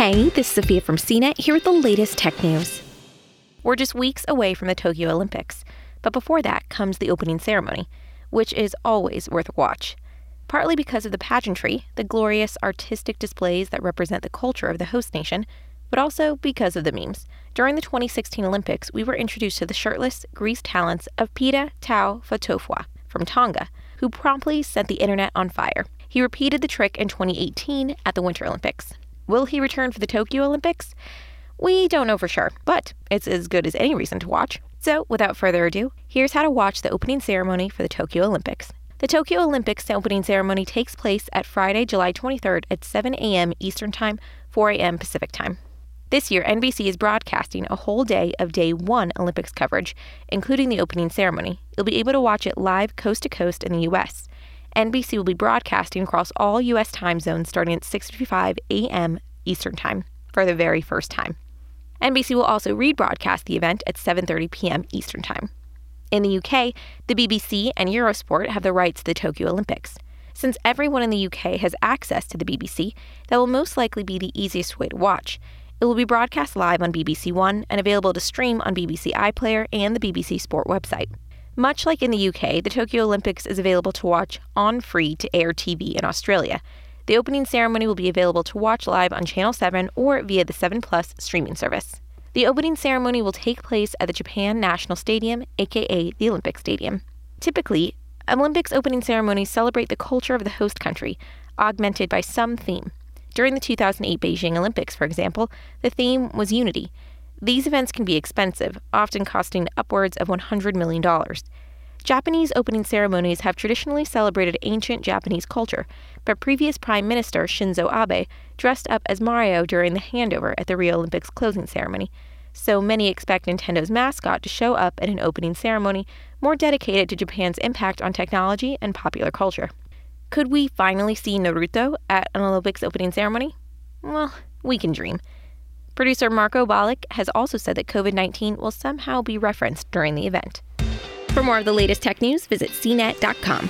Hey, this is Sophia from CNET here with the latest tech news. We're just weeks away from the Tokyo Olympics, but before that comes the opening ceremony, which is always worth a watch. Partly because of the pageantry, the glorious artistic displays that represent the culture of the host nation, but also because of the memes. During the 2016 Olympics, we were introduced to the shirtless, greased talents of Pita Taufatofua from Tonga, who promptly set the internet on fire. He repeated the trick in 2018 at the Winter Olympics. Will he return for the Tokyo Olympics? We don't know for sure, but it's as good as any reason to watch. So, without further ado, here's how to watch the opening ceremony for the Tokyo Olympics. The Tokyo Olympics opening ceremony takes place at Friday, July 23rd at 7 a.m. Eastern Time, 4 a.m. Pacific Time. This year, NBC is broadcasting a whole day of Day 1 Olympics coverage, including the opening ceremony. You'll be able to watch it live coast to coast in the U.S. NBC will be broadcasting across all U.S. time zones starting at 6:55 a.m. Eastern Time for the very first time. NBC will also rebroadcast the event at 7:30 p.m. Eastern Time. In the UK, the BBC and Eurosport have the rights to the Tokyo Olympics. Since everyone in the UK has access to the BBC, that will most likely be the easiest way to watch. It will be broadcast live on BBC One and available to stream on BBC iPlayer and the BBC Sport website. Much like in the UK, the Tokyo Olympics is available to watch on free to air TV in Australia. The opening ceremony will be available to watch live on Channel 7 or via the 7 Plus streaming service. The opening ceremony will take place at the Japan National Stadium, aka the Olympic Stadium. Typically, Olympics opening ceremonies celebrate the culture of the host country, augmented by some theme. During the 2008 Beijing Olympics, for example, the theme was unity, these events can be expensive, often costing upwards of $100 million. Japanese opening ceremonies have traditionally celebrated ancient Japanese culture, but previous Prime Minister Shinzo Abe dressed up as Mario during the handover at the Rio Olympics closing ceremony. So many expect Nintendo's mascot to show up at an opening ceremony more dedicated to Japan's impact on technology and popular culture. Could we finally see Naruto at an Olympics opening ceremony? Well, we can dream. Producer Marco Balich has also said that COVID 19 will somehow be referenced during the event. For more of the latest tech news, visit cnet.com.